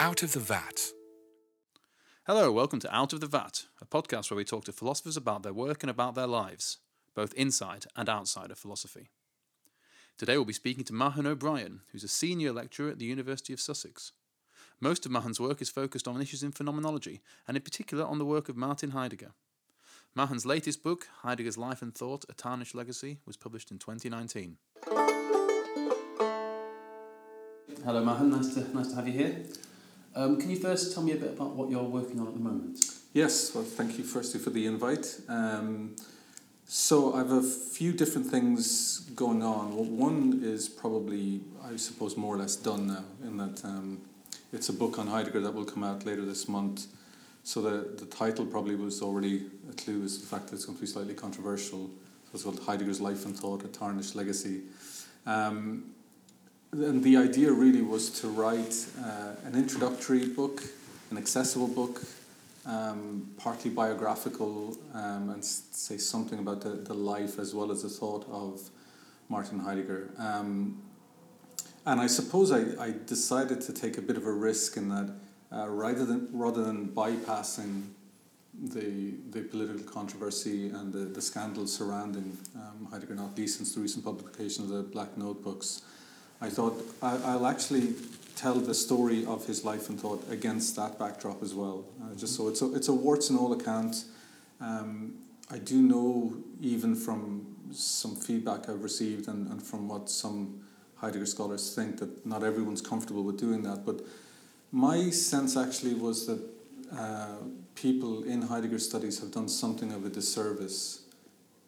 Out of the Vat. Hello, welcome to Out of the Vat, a podcast where we talk to philosophers about their work and about their lives, both inside and outside of philosophy. Today we'll be speaking to Mahon O'Brien, who's a senior lecturer at the University of Sussex. Most of Mahon's work is focused on issues in phenomenology, and in particular on the work of Martin Heidegger. Mahon's latest book, Heidegger's Life and Thought A Tarnished Legacy, was published in 2019. Hello, Mahon. Nice to, nice to have you here. Um, can you first tell me a bit about what you're working on at the moment? Yes, well, thank you firstly for the invite. Um, so I have a few different things going on. Well, one is probably, I suppose, more or less done now, in that um, it's a book on Heidegger that will come out later this month. So the, the title probably was already a clue, is the fact that it's going to be slightly controversial. So it's called Heidegger's Life and Thought, A Tarnished Legacy. Um, and the idea really was to write uh, an introductory book, an accessible book, um, partly biographical, um, and say something about the, the life as well as the thought of Martin Heidegger. Um, and I suppose I, I decided to take a bit of a risk in that uh, rather, than, rather than bypassing the, the political controversy and the, the scandal surrounding um, Heidegger, not least since the recent publication of the Black Notebooks, I thought I, will actually tell the story of his life and thought against that backdrop as well. Uh, just so it's a, it's a warts and all account. Um, I do know, even from some feedback I've received and, and from what some Heidegger scholars think, that not everyone's comfortable with doing that. But my sense actually was that uh, people in Heidegger studies have done something of a disservice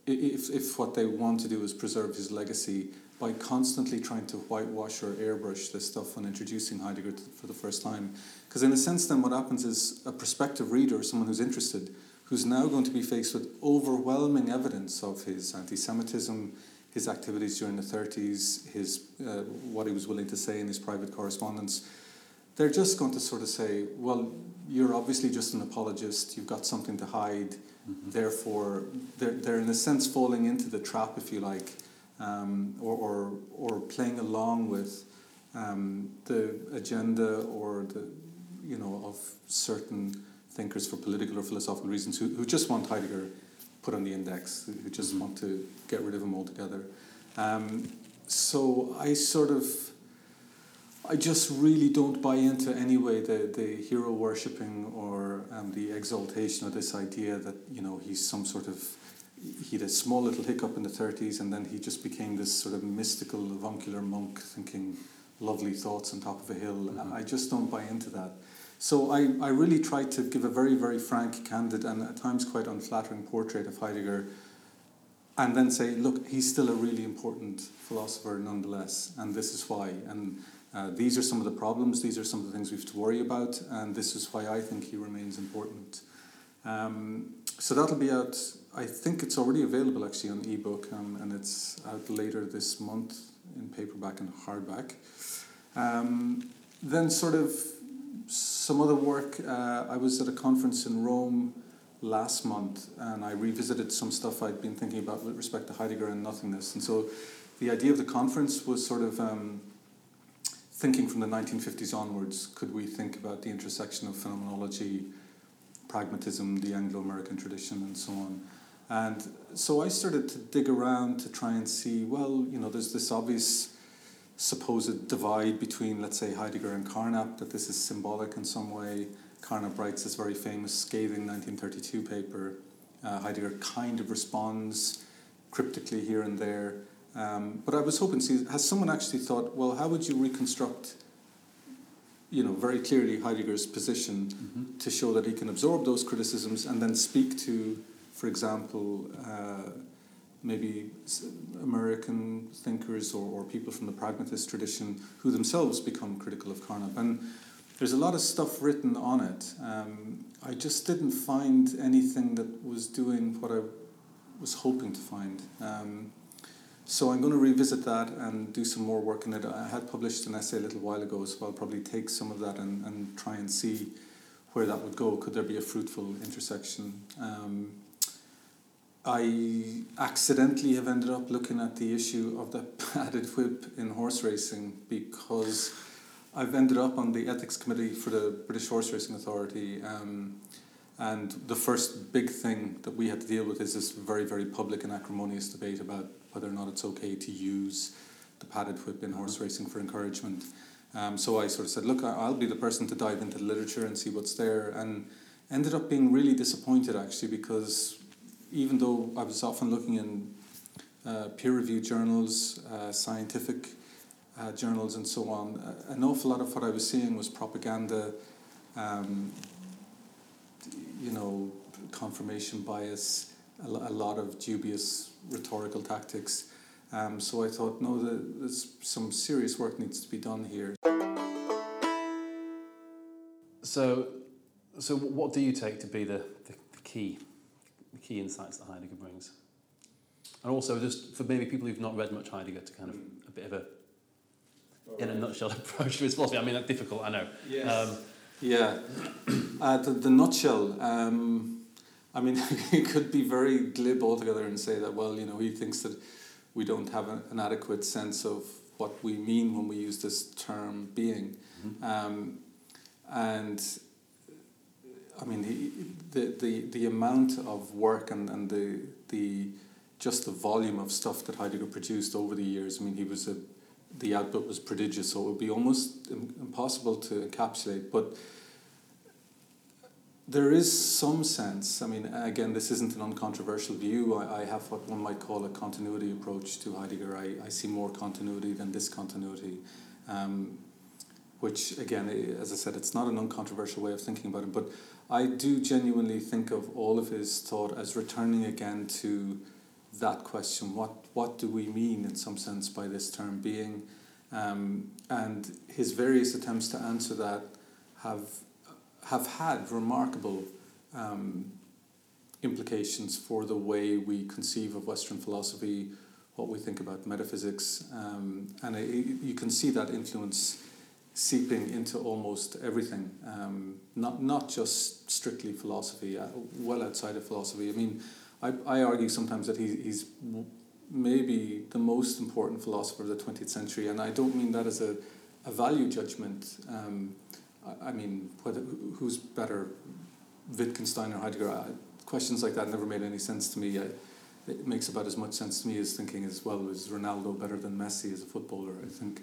if, if what they want to do is preserve his legacy by constantly trying to whitewash or airbrush this stuff when introducing Heidegger for the first time. Because, in a sense, then what happens is a prospective reader, someone who's interested, who's now going to be faced with overwhelming evidence of his anti Semitism, his activities during the 30s, his, uh, what he was willing to say in his private correspondence, they're just going to sort of say, well, you're obviously just an apologist, you've got something to hide, mm-hmm. therefore, they're, they're in a sense falling into the trap, if you like, um, or, or, or playing along with um, the agenda or the, you know, of certain thinkers for political or philosophical reasons who, who just want Heidegger put on the index, who just mm-hmm. want to get rid of him altogether. Um, so I sort of, I just really don't buy into anyway the, the hero worshipping or um, the exaltation of this idea that, you know, he's some sort of he had a small little hiccup in the 30s and then he just became this sort of mystical avuncular monk thinking lovely thoughts on top of a hill. Mm-hmm. i just don't buy into that. So I, I really tried to give a very very frank candid and at times quite unflattering portrait of heidegger and then say look he's still a really important philosopher nonetheless and this is why. And uh, these are some of the problems these are some of the things we have to worry about and this is why i think he remains important. Um, so that'll be out I think it's already available actually on ebook, um, and it's out later this month in paperback and hardback. Um, then, sort of some other work. Uh, I was at a conference in Rome last month, and I revisited some stuff I'd been thinking about with respect to Heidegger and nothingness. And so, the idea of the conference was sort of um, thinking from the 1950s onwards. Could we think about the intersection of phenomenology? Pragmatism, the Anglo American tradition, and so on. And so I started to dig around to try and see, well, you know, there's this obvious supposed divide between, let's say, Heidegger and Carnap, that this is symbolic in some way. Carnap writes this very famous, scathing 1932 paper. Uh, Heidegger kind of responds cryptically here and there. Um, but I was hoping see, has someone actually thought, well, how would you reconstruct, you know, very clearly Heidegger's position mm-hmm. to show that he can absorb those criticisms and then speak to for example, uh, maybe American thinkers or, or people from the pragmatist tradition who themselves become critical of Carnap. And there's a lot of stuff written on it. Um, I just didn't find anything that was doing what I was hoping to find. Um, so I'm going to revisit that and do some more work in it. I had published an essay a little while ago, so I'll probably take some of that and, and try and see where that would go. Could there be a fruitful intersection? Um, I accidentally have ended up looking at the issue of the padded whip in horse racing because I've ended up on the ethics committee for the British Horse Racing Authority. Um, and the first big thing that we had to deal with is this very, very public and acrimonious debate about whether or not it's okay to use the padded whip in horse racing for encouragement. Um, so I sort of said, look, I'll be the person to dive into the literature and see what's there. And ended up being really disappointed actually because even though I was often looking in uh, peer reviewed journals, uh, scientific uh, journals, and so on, an awful lot of what I was seeing was propaganda, um, you know, confirmation bias, a lot of dubious rhetorical tactics. Um, so I thought, no, the, there's some serious work needs to be done here. So, so what do you take to be the, the, the key, the key insights that Heidegger brings? And also, just for maybe people who've not read much Heidegger, to kind of a bit of a, in a nutshell, approach to his philosophy. I mean, that's difficult, I know. Yes. Um, yeah. Uh, the, the nutshell, um, I mean, it could be very glib altogether and say that, well, you know, he thinks that we don't have a, an adequate sense of what we mean when we use this term being. Mm-hmm. Um, and I mean, he, the, the, the amount of work and, and the, the, just the volume of stuff that Heidegger produced over the years, I mean, he was a, the output was prodigious, so it would be almost impossible to encapsulate. But there is some sense, I mean, again, this isn't an uncontroversial view. I, I have what one might call a continuity approach to Heidegger. I, I see more continuity than discontinuity, um, which, again, as I said, it's not an uncontroversial way of thinking about it. But I do genuinely think of all of his thought as returning again to that question what, what do we mean, in some sense, by this term being? Um, and his various attempts to answer that have have had remarkable um, implications for the way we conceive of Western philosophy, what we think about metaphysics, um, and it, you can see that influence seeping into almost everything, um, not not just strictly philosophy, uh, well outside of philosophy. I mean, I, I argue sometimes that he, he's maybe the most important philosopher of the 20th century, and I don't mean that as a, a value judgment. Um, I mean, whether who's better, Wittgenstein or Heidegger? questions like that never made any sense to me. I, it makes about as much sense to me as thinking as well is Ronaldo better than Messi as a footballer. I think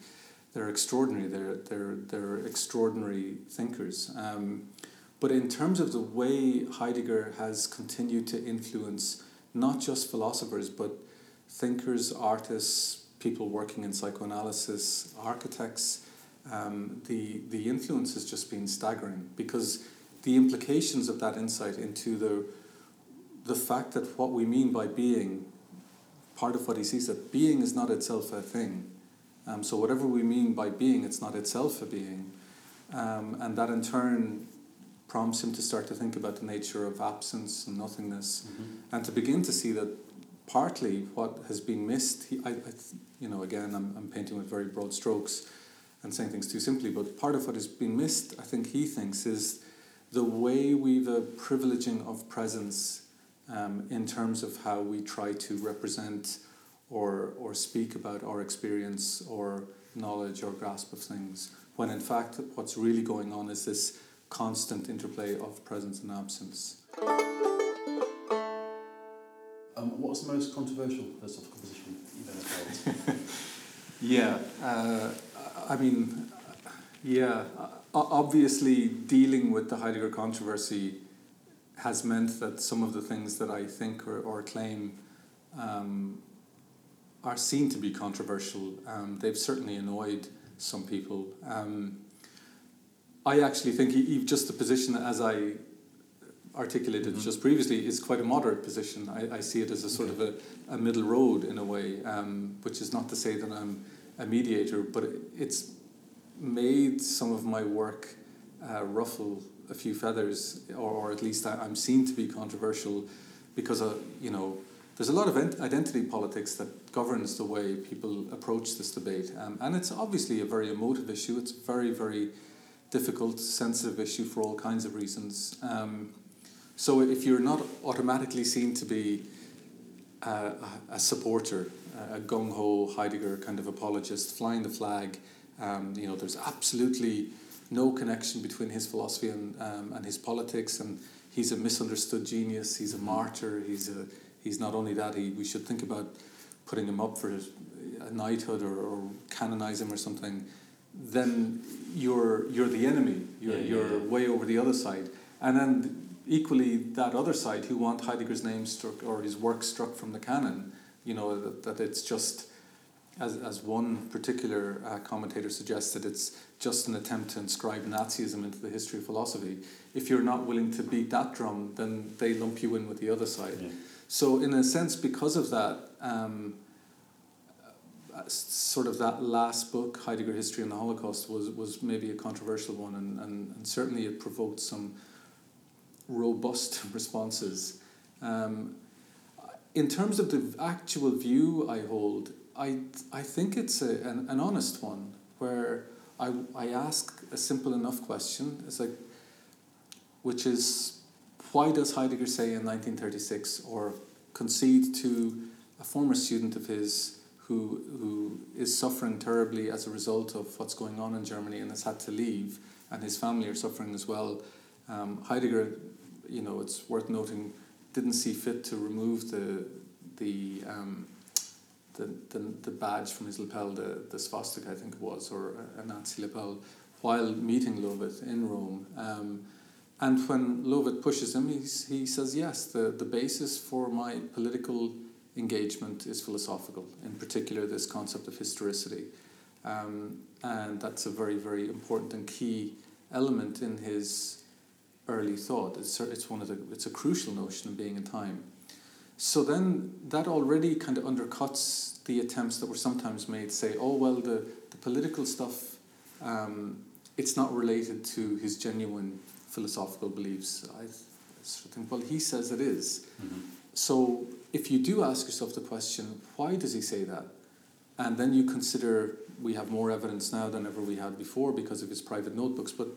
they're extraordinary. They're they're they're extraordinary thinkers. Um, but in terms of the way Heidegger has continued to influence not just philosophers but thinkers, artists, people working in psychoanalysis, architects um, the, the influence has just been staggering because the implications of that insight into the, the fact that what we mean by being, part of what he sees that being is not itself a thing. Um, so whatever we mean by being, it's not itself a being. Um, and that in turn prompts him to start to think about the nature of absence and nothingness mm-hmm. and to begin to see that partly what has been missed, he, I, I, you know, again, I'm, I'm painting with very broad strokes, and saying things too simply, but part of what has been missed, I think he thinks, is the way we've a privileging of presence um, in terms of how we try to represent or, or speak about our experience or knowledge or grasp of things, when in fact what's really going on is this constant interplay of presence and absence. Um, what's the most controversial philosophical position you've ever held? yeah, uh, I mean, yeah, obviously dealing with the Heidegger controversy has meant that some of the things that I think or, or claim um, are seen to be controversial. Um, they've certainly annoyed some people. Um, I actually think just the position as I articulated mm-hmm. just previously is quite a moderate position. I, I see it as a sort okay. of a, a middle road in a way, um, which is not to say that I'm a mediator, but it's made some of my work uh, ruffle a few feathers, or, or at least I, am seen to be controversial because, uh, you know, there's a lot of ent- identity politics that governs the way people approach this debate. Um, and it's obviously a very emotive issue. It's very, very difficult, sensitive issue for all kinds of reasons. Um, so if you're not automatically seen to be uh, a supporter a gung ho Heidegger kind of apologist, flying the flag, Um, you know, there's absolutely no connection between his philosophy and, um, and his politics, and he's a misunderstood genius. He's a martyr. He's a he's not only that. He we should think about putting him up for a knighthood or, or canonize him or something. Then you're you're the enemy. You're yeah, you're yeah. way over the other side, and then equally that other side who want Heidegger's name struck or his work struck from the canon. You know that, that it's just as, as one particular uh, commentator suggested, it's just an attempt to inscribe Nazism into the history of philosophy. If you're not willing to beat that drum, then they lump you in with the other side. Yeah. So, in a sense, because of that, um, sort of that last book, Heidegger History and the Holocaust, was, was maybe a controversial one, and, and, and certainly it provoked some robust responses. Um, in terms of the actual view I hold, I, I think it's a, an, an honest one where I, I ask a simple enough question. It's like, which is, why does Heidegger say in 1936 or concede to a former student of his who, who is suffering terribly as a result of what's going on in Germany and has had to leave, and his family are suffering as well. Um, Heidegger, you know, it's worth noting, didn't see fit to remove the, the um, the, the, the badge from his lapel, the, the swastika, I think it was, or a, Nazi lapel, while meeting Löwith in Rome. Um, and when Löwith pushes him, he's, he says, yes, the, the basis for my political engagement is philosophical, in particular, this concept of historicity. Um, and that's a very, very important and key element in his early thought. It's, it's, one of the, it's a crucial notion of being in time. So then that already kind of undercuts the attempts that were sometimes made, say, oh, well, the, the political stuff, um, it's not related to his genuine philosophical beliefs. I sort of think, well, he says it is. Mm-hmm. So if you do ask yourself the question, why does he say that? And then you consider we have more evidence now than ever we had before because of his private notebooks. But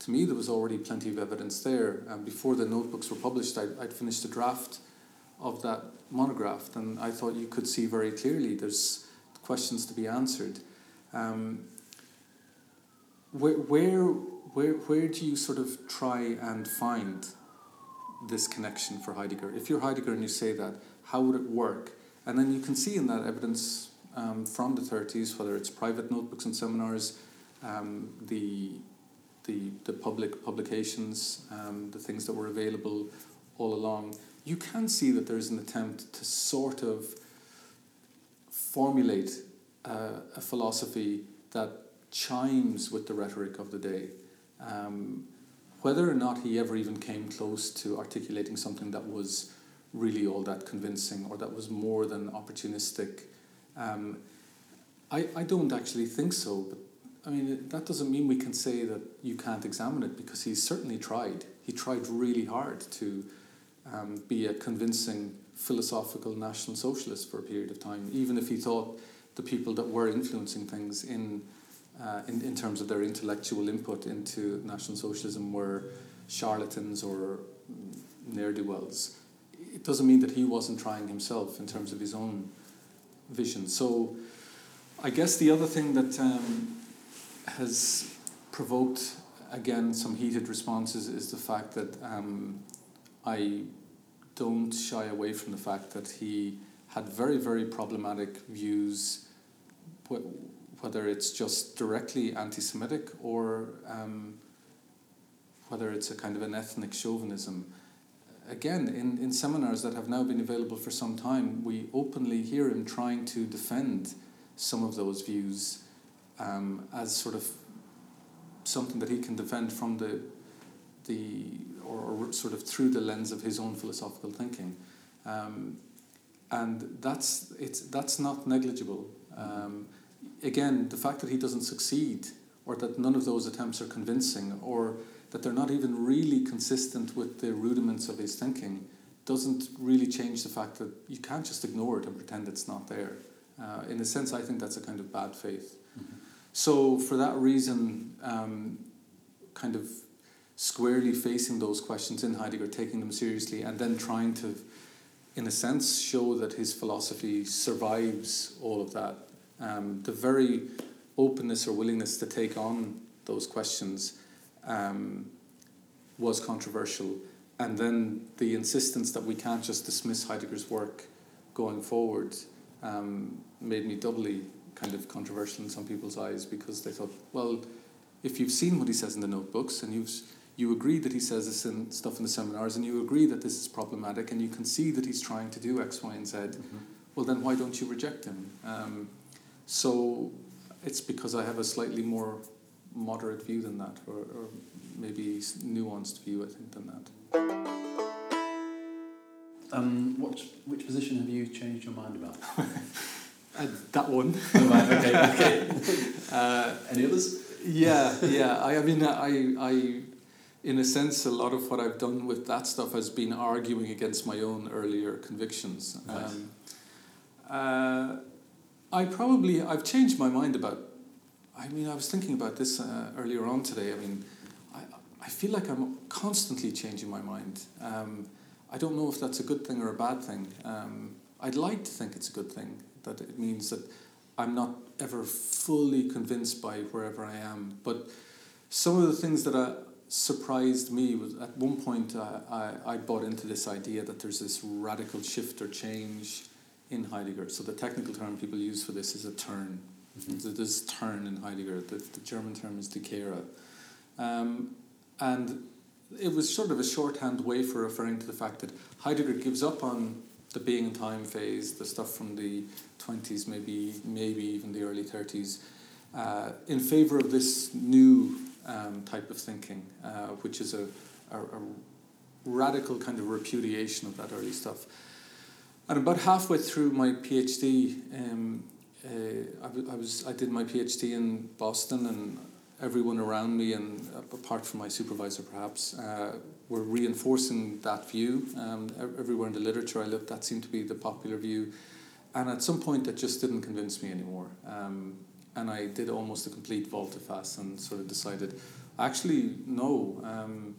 to me, there was already plenty of evidence there. Um, before the notebooks were published, I'd, I'd finished a draft of that monograph, and I thought you could see very clearly there's questions to be answered. Um, where, where, where, where do you sort of try and find this connection for Heidegger? If you're Heidegger and you say that, how would it work? And then you can see in that evidence um, from the 30s, whether it's private notebooks and seminars, um, the, the, the public publications, um, the things that were available all along, you can see that there's an attempt to sort of formulate uh, a philosophy that chimes with the rhetoric of the day. Um, whether or not he ever even came close to articulating something that was really all that convincing or that was more than opportunistic, um, I, I don't actually think so. But I mean, that doesn't mean we can say that you can't examine it because he's certainly tried. He tried really hard to um, be a convincing philosophical national socialist for a period of time, even if he thought the people that were influencing things in, uh, in, in terms of their intellectual input into National Socialism were charlatans or ne'er do wells. It doesn't mean that he wasn't trying himself in terms of his own vision. So, I guess the other thing that um, has provoked again some heated responses is the fact that um, I don't shy away from the fact that he had very, very problematic views, whether it's just directly anti Semitic or um, whether it's a kind of an ethnic chauvinism. Again, in, in seminars that have now been available for some time, we openly hear him trying to defend some of those views um, as sort of something that he can defend from the the or, or, sort of through the lens of his own philosophical thinking, um, and that's it's that's not negligible. Um, again, the fact that he doesn't succeed, or that none of those attempts are convincing, or that they're not even really consistent with the rudiments of his thinking, doesn't really change the fact that you can't just ignore it and pretend it's not there. Uh, in a sense, I think that's a kind of bad faith. So, for that reason, um, kind of squarely facing those questions in Heidegger, taking them seriously, and then trying to, in a sense, show that his philosophy survives all of that. Um, the very openness or willingness to take on those questions um, was controversial. And then the insistence that we can't just dismiss Heidegger's work going forward um, made me doubly kind of controversial in some people's eyes because they thought, well, if you've seen what he says in the notebooks and you've you agree that he says this in stuff in the seminars and you agree that this is problematic and you can see that he's trying to do X, Y, and Z, mm-hmm. well, then why don't you reject him? Um, so it's because I have a slightly more moderate view than that, or, or maybe nuanced view, I think, than that. Um, what, which position have you changed your mind about? uh, that one. oh, right, okay, okay. uh, Any others? Yeah, yeah. I, I mean, I, I, in a sense, a lot of what I've done with that stuff has been arguing against my own earlier convictions. Nice. Um, uh, I probably I've changed my mind about. I mean, I was thinking about this uh, earlier on today. I mean, I I feel like I'm constantly changing my mind. Um, I don't know if that's a good thing or a bad thing. Um, I'd like to think it's a good thing that it means that I'm not ever fully convinced by wherever I am. But some of the things that uh, surprised me was at one point uh, I, I bought into this idea that there's this radical shift or change in Heidegger. So the technical term people use for this is a turn. Mm-hmm. So there's turn in Heidegger. The, the German term is die Kehre. Um, and it was sort of a shorthand way for referring to the fact that Heidegger gives up on the being in time phase, the stuff from the 20s, maybe, maybe even the early 30s, uh, in favor of this new um, type of thinking, uh, which is a, a, a radical kind of repudiation of that early stuff. And about halfway through my PhD, um, uh, was I did my PhD in Boston, and everyone around me, and apart from my supervisor perhaps, uh, were reinforcing that view. Um, everywhere in the literature I looked, that seemed to be the popular view, and at some point that just didn't convince me anymore. Um, and I did almost a complete volte-face and sort of decided, actually no. Um,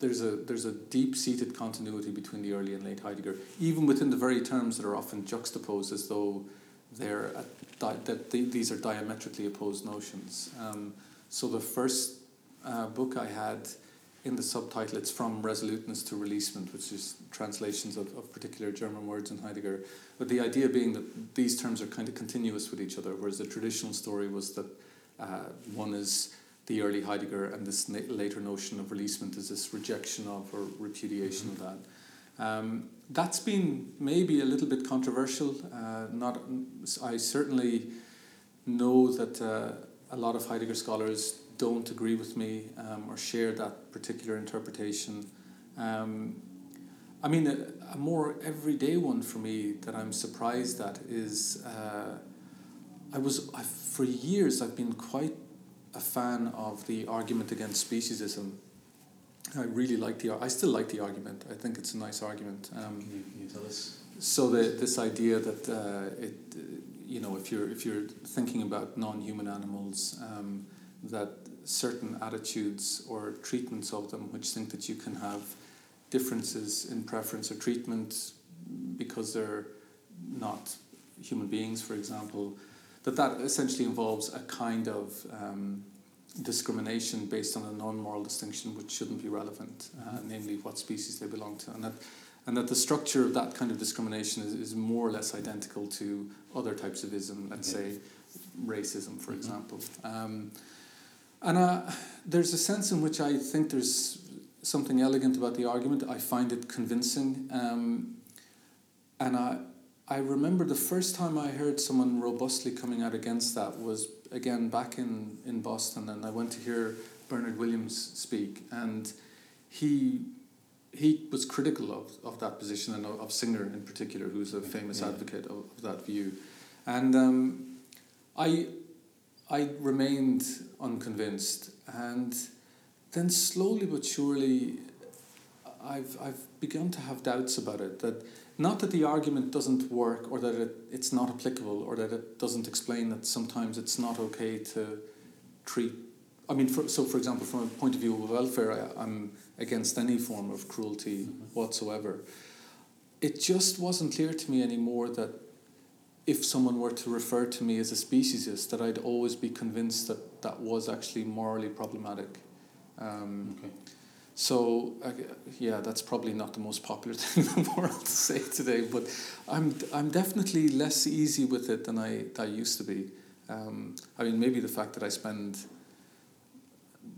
there's a there's a deep seated continuity between the early and late Heidegger, even within the very terms that are often juxtaposed as though they're di- that they, these are diametrically opposed notions. Um, so the first uh, book I had in the subtitle it's from resoluteness to releasement, which is translations of, of particular German words in Heidegger. But the idea being that these terms are kind of continuous with each other, whereas the traditional story was that uh, one is the early Heidegger, and this na- later notion of releasement is this rejection of or repudiation mm-hmm. of that. Um, that's been maybe a little bit controversial. Uh, not, I certainly know that uh, a lot of Heidegger scholars don't agree with me um, or share that particular interpretation. Um, I mean, a, a, more everyday one for me that I'm surprised at is uh, I was I, for years I've been quite a fan of the argument against speciesism. I really like the. I still like the argument. I think it's a nice argument. Um, can, you, can you tell us? So the, this idea that uh, it, you know, if you're if you're thinking about non-human animals, um, that certain attitudes or treatments of them, which think that you can have differences in preference or treatment because they're not human beings, for example, that that essentially involves a kind of um, discrimination based on a non-moral distinction which shouldn't be relevant, uh, namely what species they belong to, and that and that the structure of that kind of discrimination is, is more or less identical to other types of ism, let's okay. say racism, for mm-hmm. example. Um, and uh, there's a sense in which I think there's something elegant about the argument. I find it convincing. Um, and I, I remember the first time I heard someone robustly coming out against that was again back in, in Boston, and I went to hear Bernard Williams speak, and he he was critical of, of that position and of, of Singer in particular, who's a famous yeah. advocate of, of, that view, and um, I I remained unconvinced, and then slowly but surely, I've I've begun to have doubts about it that not that the argument doesn't work or that it, it's not applicable or that it doesn't explain that sometimes it's not okay to treat. I mean, for, so for example, from a point of view of welfare, I, am against any form of cruelty mm-hmm. whatsoever. It just wasn't clear to me anymore that if someone were to refer to me as a speciesist, that I'd always be convinced that that was actually morally problematic. Um, Okay. so uh, yeah, that's probably not the most popular thing in the world to say today, but I'm I'm definitely less easy with it than I I used to be. Um, I mean, maybe the fact that I spend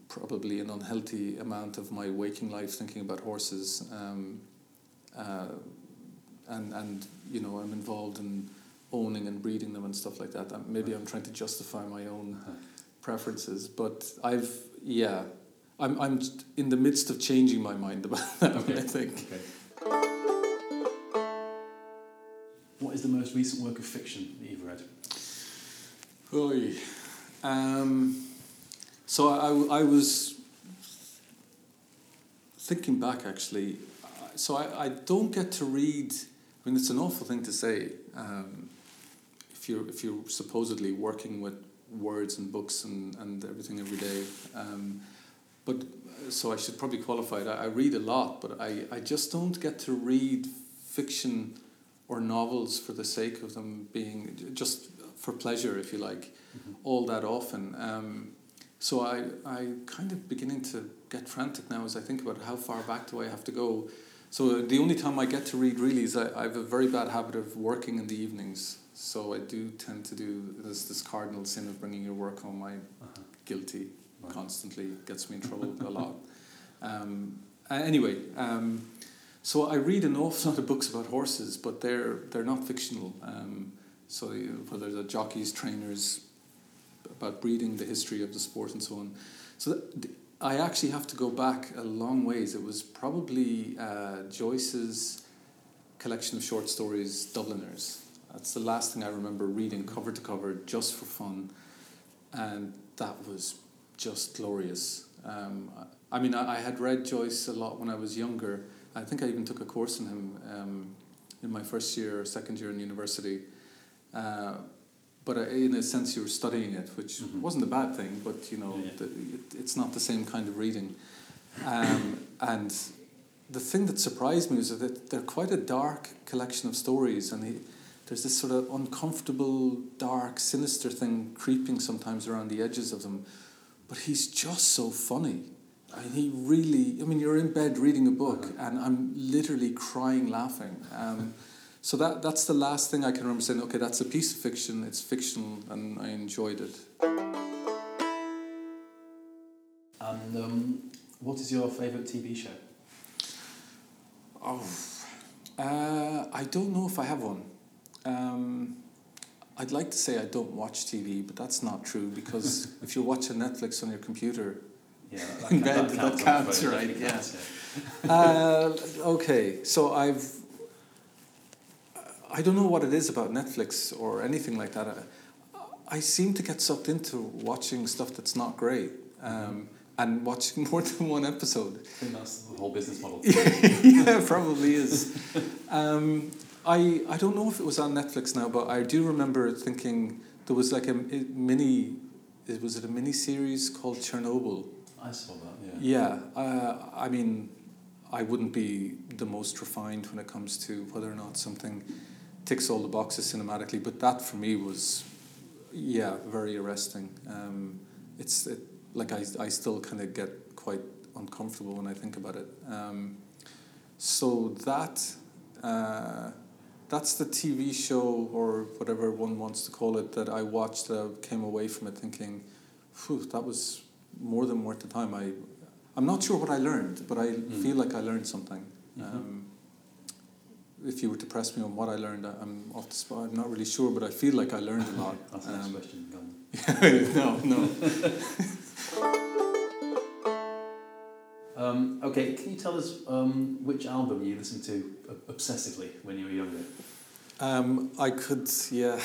probably an unhealthy amount of my waking life thinking about horses, um, uh, and and you know I'm involved in owning and breeding them and stuff like that. Maybe I'm trying to justify my own preferences, but I've yeah, I'm I'm in the midst of changing my mind about that. Okay. I think. Okay. What is the most recent work of fiction that you've read? Oy. Um, so I, I was thinking back actually. uh, So I, I don't get to read. I mean, it's an awful thing to say. Um, you're if you're supposedly working with words and books and, and everything every day, um, but so I should probably qualify it. I, I read a lot, but I, I just don't get to read fiction or novels for the sake of them being just for pleasure, if you like, all that often. Um, so I I kind of beginning to get frantic now as I think about how far back do I have to go. So the only time I get to read really is I, I have a very bad habit of working in the evenings. So I do tend to do this this cardinal sin of bringing your work home. I Uh-huh. guilty Right. constantly gets me in trouble a lot. Um, anyway, um, so I read an awful lot of books about horses, but they're they're not fictional. Um, so you know, whether they're jockeys, trainers, about breeding, the history of the sport, and so on. So th- th- I actually have to go back a long ways. It was probably uh, Joyce's collection of short stories, Dubliners. That's the last thing I remember reading cover to cover, just for fun, and that was just glorious. Um, I mean, I, I had read Joyce a lot when I was younger. I think I even took a course in him um, in my first year or second year in university. Uh, but uh, in a sense, you were studying it, which Mhm. wasn't a bad thing. But you know, yeah. The, it, it's not the same kind of reading. Um, and the thing that surprised me was that they're quite a dark collection of stories, and he, there's this sort of uncomfortable, dark, sinister thing creeping sometimes around the edges of them. But he's just so funny. I mean, he really. I mean, you're in bed reading a book, and I'm literally crying laughing. Um, so that that's the last thing I can remember saying. Okay, that's a piece of fiction. It's fictional, and I enjoyed it. And um, what is your favourite TV show? Oh, uh, I don't know if I have one. Um, I'd like to say I don't watch TV, but that's not true because if you're watching Netflix on your computer, Yeah, that, In bed, that that counts, right, definitely yeah. uh, okay, so I've. I don't know what it is about Netflix or anything like that. I, I seem to get sucked into watching stuff that's not great um, and watching more than one episode. I think that's the whole business model. yeah, probably is. Um, I I don't know if it was on Netflix now, but I do remember thinking there was like a, a mini. It was it a mini series called Chernobyl. I saw that, yeah. Yeah, uh, I mean, I wouldn't be the most refined when it comes to whether or not something ticks all the boxes cinematically, but that for me was, yeah, very arresting. Um, it's it, like I, I still kind of get quite uncomfortable when I think about it. Um, so that uh, that's the TV show or whatever one wants to call it that I watched. That I came away from it thinking, Phew, that was more than worth the time. I, I'm not sure what I learned, but I Mm. feel like I learned something. Mhm. Um, if you were to press me on what I learned, I- I'm off the spot. I'm not really sure, but I feel like I learned a lot. That's Um, question. No, no. Um, okay, can you tell us um, which album you listened to obsessively when you were younger? Um, I could, yeah,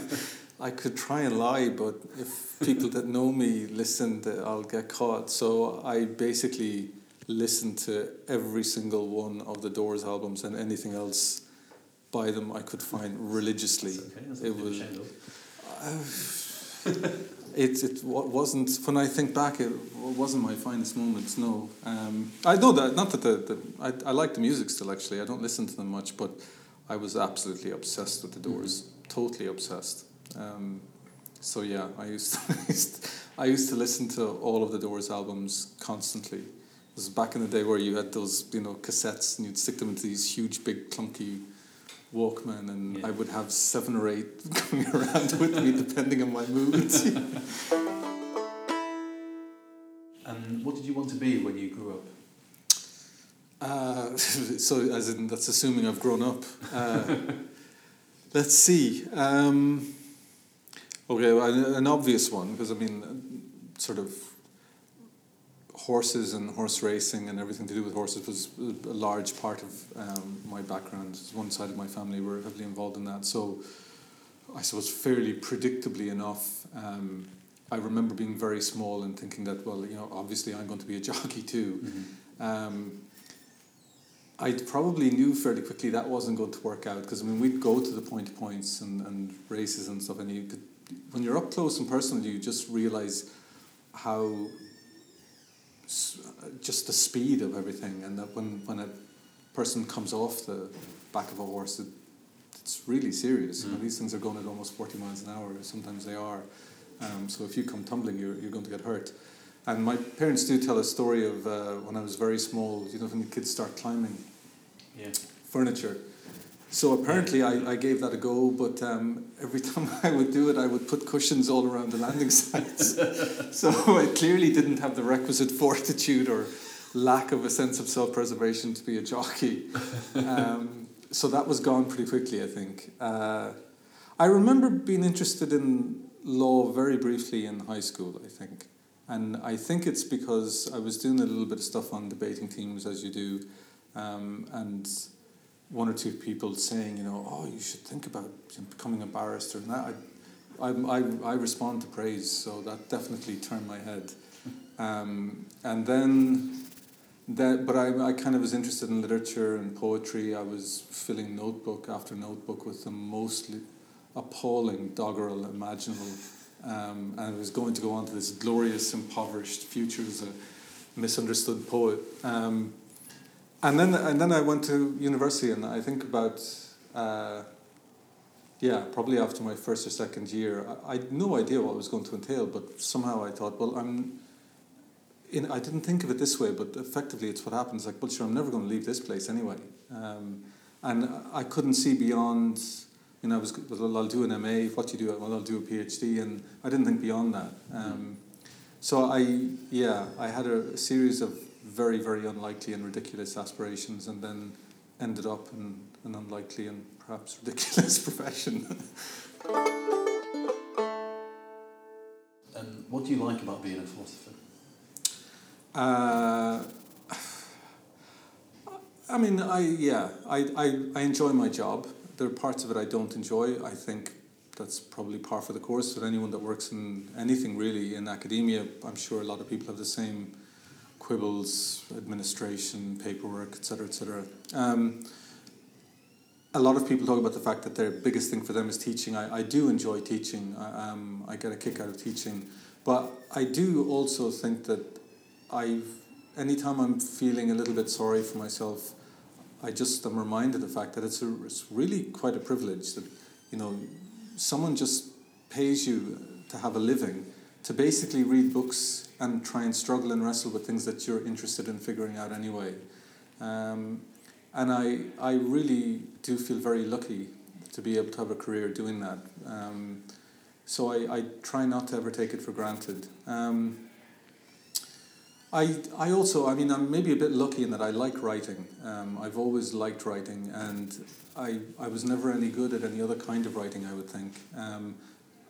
I could try and lie, but if people that know me listen, I'll get caught. So I basically listened to every single one of the Doors albums and anything else by them I could find religiously. Okay, that's It nothing to be was- Uh, it it wa- wasn't when I think back. It wasn't my finest moments. No, um, I know that. Not that the, the I I like the music still. Actually, I don't listen to them much, but I was absolutely obsessed with the Doors. totally obsessed. Um, so yeah, I used, to, I used to, I used to listen to all of the Doors albums constantly. It was back in the day where you had those you know cassettes and you'd stick them into these huge big clunky Walkman, and Yeah. I would have seven or eight going around with me depending on my mood. And what did you want to be when you grew up? Uh, so, as in, that's assuming I've grown up. Uh, let's see. Um, okay, well, an, an obvious one, because I mean, sort of horses and horse racing and everything to do with horses was a large part of um, my background. One side of my family were heavily involved in that. So, I suppose fairly predictably enough, um, I remember being very small and thinking that, well, you know, obviously I'm going to be a jockey too. Um, I probably knew fairly quickly that wasn't going to work out because I mean we'd go to the point to points and, and races and stuff and you could when you're up close and personal you just realize how just the speed of everything and that when, when a person comes off the back of a horse it, it's really serious you know, Mm. these things are going at almost 40 miles an hour sometimes they are um, so if you come tumbling you're, you're going to get hurt and my parents do tell a story of uh, when I was very small you know when the kids start climbing Yeah. furniture. So apparently I, I gave that a go, but um, every time I would do it, I would put cushions all around the landing sites. so I clearly didn't have the requisite fortitude or lack of a sense of self-preservation to be a jockey. Um, so that was gone pretty quickly, I think. Uh, I remember being interested in law very briefly in high school, I think. And I think it's because I was doing a little bit of stuff on debating teams, as you do, um, and one or two people saying, you know, oh, you should think about becoming a barrister. And that, I, I, I, I respond to praise, so that definitely turned my head. Um, and then, that, but I, I kind of was interested in literature and poetry. I was filling notebook after notebook with the mostly appalling doggerel imaginable. Um, and I was going to go on to this glorious, impoverished future as a misunderstood poet. Um, and then and then I went to university, and I think about uh, yeah, probably after my first or second year, I, I had no idea what it was going to entail, but somehow I thought, well, I'm. In, I didn't think of it this way, but effectively, it's what happens. Like, well, sure, I'm never going to leave this place anyway, um, and I couldn't see beyond. You know, I was well, I'll do an MA. What you do? Well, I'll do a PhD, and I didn't think beyond that. Um, so I, yeah, I had a, a series of very, very unlikely and ridiculous aspirations, and then ended up in an unlikely and perhaps ridiculous profession. And what do you like about being a philosopher? Uh, I mean, I yeah, I, I, I enjoy my job. There are parts of it I don't enjoy. I think that's probably par for the course with anyone that works in anything really in academia. I'm sure a lot of people have the same quibbles, administration, paperwork, etc., etc. Um, a lot of people talk about the fact that their biggest thing for them is teaching. I, I do enjoy teaching. I, um, I get a kick out of teaching, but I do also think that I've anytime I'm feeling a little bit sorry for myself, I just am reminded of the fact that it's a, it's really quite a privilege that you know someone just pays you to have a living to basically read books and try and struggle and wrestle with things that you're interested in figuring out anyway. Um, and I, I really do feel very lucky to be able to have a career doing that. Um, so I, I try not to ever take it for granted. Um, I, I also, I mean, I'm maybe a bit lucky in that I like writing. Um, I've always liked writing, and I, I was never any good at any other kind of writing, I would think. Um,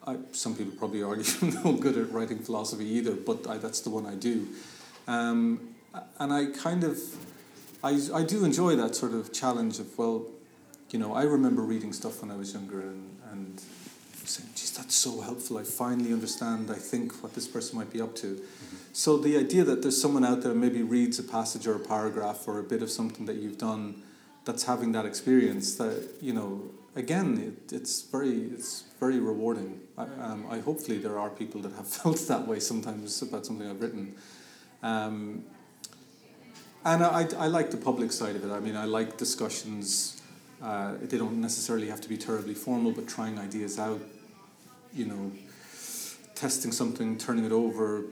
I, some people probably argue I'm no good at writing philosophy either, but I, that's the one I do. Um, and I kind of, I, I do enjoy that sort of challenge of, well, you know, I remember reading stuff when I was younger and, and saying, geez, that's so helpful. I finally understand, I think, what this person might be up to. So the idea that there's someone out there maybe reads a passage or a paragraph or a bit of something that you've done that's having that experience that, you know, again, it, it's very it's very rewarding. I, um, I hopefully there are people that have felt that way sometimes about something I've written. Um, and I, I like the public side of it. I mean, I like discussions uh, they don't necessarily have to be terribly formal, but trying ideas out, you know, testing something, turning it over,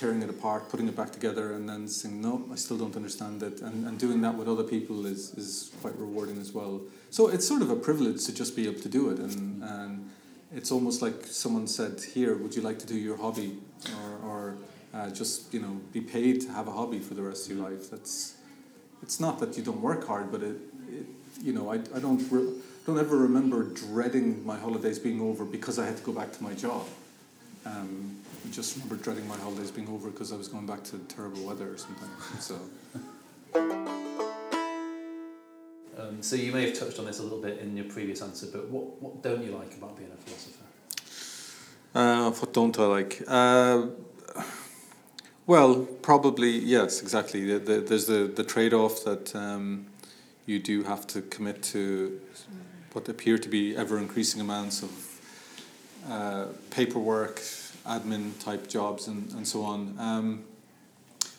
tearing it apart, putting it back together, and then saying, no, I still don't understand it. And, and doing that with other people is, is quite rewarding as well. So it's sort of a privilege to just be able to do it. And, and it's almost like someone said, here, would you like to do your hobby? Or, or uh, just, you know, be paid to have a hobby for the rest of your life. That's, it's not that you don't work hard, but it, it you know, I, I don't, re- don't ever remember dreading my holidays being over because I had to go back to my job. Um, just remember dreading my holidays being over because I was going back to terrible weather or something. So. Um, so you may have touched on this a little bit in your previous answer, but what, what don't you like about being a philosopher? Uh, what don't I like? Uh, well, probably yes, exactly. The, the, there's the, the trade off that um, you do have to commit to what appear to be ever increasing amounts of uh, paperwork, admin type jobs, and, and so on. Um,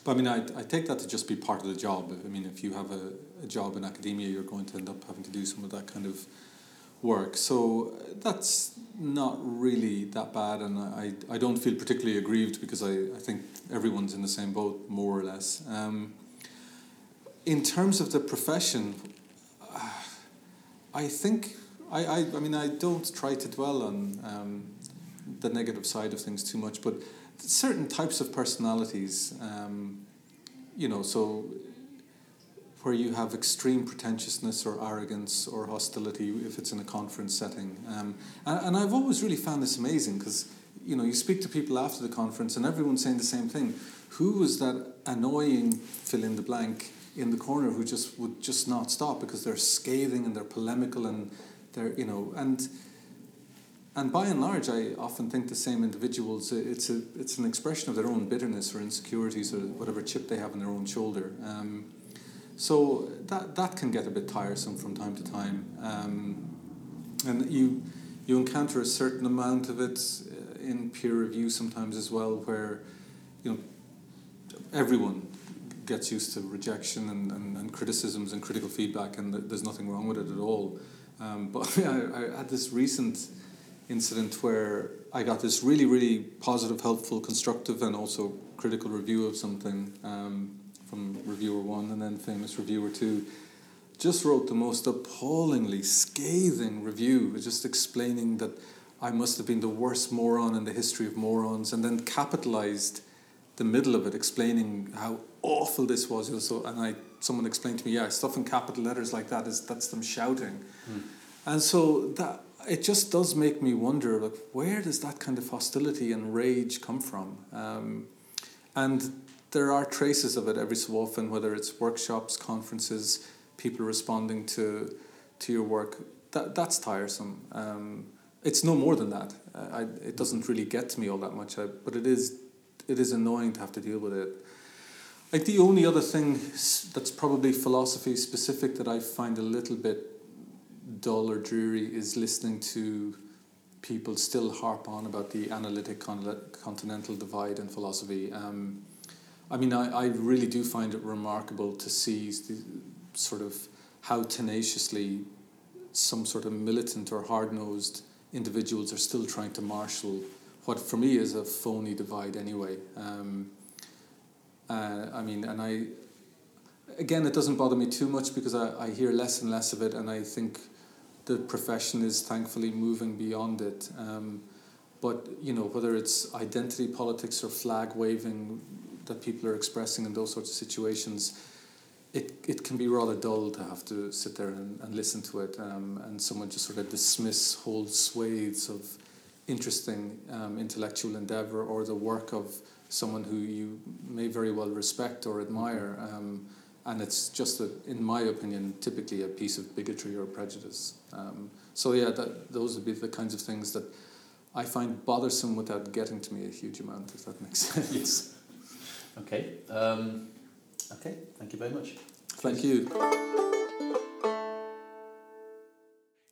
but I mean, I, I take that to just be part of the job. I mean, if you have a, a job in academia, you're going to end up having to do some of that kind of work. So that's not really that bad, and I, I don't feel particularly aggrieved because I, I think everyone's in the same boat, more or less. Um, in terms of the profession, uh, I think I, I, I mean I don't try to dwell on um, the negative side of things too much, but certain types of personalities, um, you know, so where you have extreme pretentiousness or arrogance or hostility if it's in a conference setting. Um, and, and I've always really found this amazing because, you know, you speak to people after the conference and everyone's saying the same thing. Who was that annoying fill in the blank in the corner who just would just not stop because they're scathing and they're polemical and they're, you know, and and by and large, I often think the same individuals. It's a it's an expression of their own bitterness or insecurities or whatever chip they have on their own shoulder. Um, so that that can get a bit tiresome from time to time, um, and you you encounter a certain amount of it in peer review sometimes as well, where you know everyone gets used to rejection and, and, and criticisms and critical feedback, and there's nothing wrong with it at all. Um, but I, I had this recent incident where I got this really, really positive, helpful, constructive, and also critical review of something um, from reviewer one and then famous reviewer two. Just wrote the most appallingly scathing review, just explaining that I must have been the worst moron in the history of morons, and then capitalized the middle of it, explaining how awful this was. So, and I, someone explained to me, yeah, stuff in capital letters like that is that's them shouting, mm. and so that it just does make me wonder like where does that kind of hostility and rage come from? Um, and there are traces of it every so often whether it's workshops conferences people responding to to your work. That that's tiresome. Um, it's no more than that. Uh, I, it doesn't really get to me all that much I, but it is it is annoying to have to deal with it. Like the only other thing that's probably philosophy specific that I find a little bit dull or dreary is listening to people still harp on about the analytic continental divide in philosophy. Um, I mean, I, I really do find it remarkable to see the, sort of how tenaciously some sort of militant or hard nosed individuals are still trying to marshal what for me is a phony divide anyway. Um, uh, I mean, and I, again, it doesn't bother me too much because I, I hear less and less of it, and I think the profession is thankfully moving beyond it. Um, but you know whether it's identity politics or flag waving that people are expressing in those sorts of situations, it, it can be rather dull to have to sit there and, and listen to it um, and someone just sort of dismiss whole swathes of interesting um, intellectual endeavor or the work of someone who you may very well respect or admire. Um, and it's just, a, in my opinion, typically a piece of bigotry or prejudice. Um, so yeah, that, those would be the kinds of things that I find bothersome without getting to me a huge amount, if that makes sense. yes. Okay. Um, okay. Thank you very much. Thank you.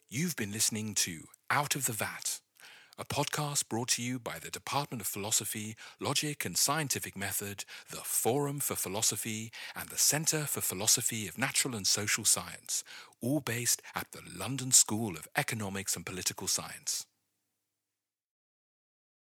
You've been listening to Out of the Vat, a podcast brought to you by the Department of Philosophy, Logic and Scientific Method, the Forum for Philosophy, and the Centre for Philosophy of Natural and Social Science, all based at the London School of Economics and Political Science.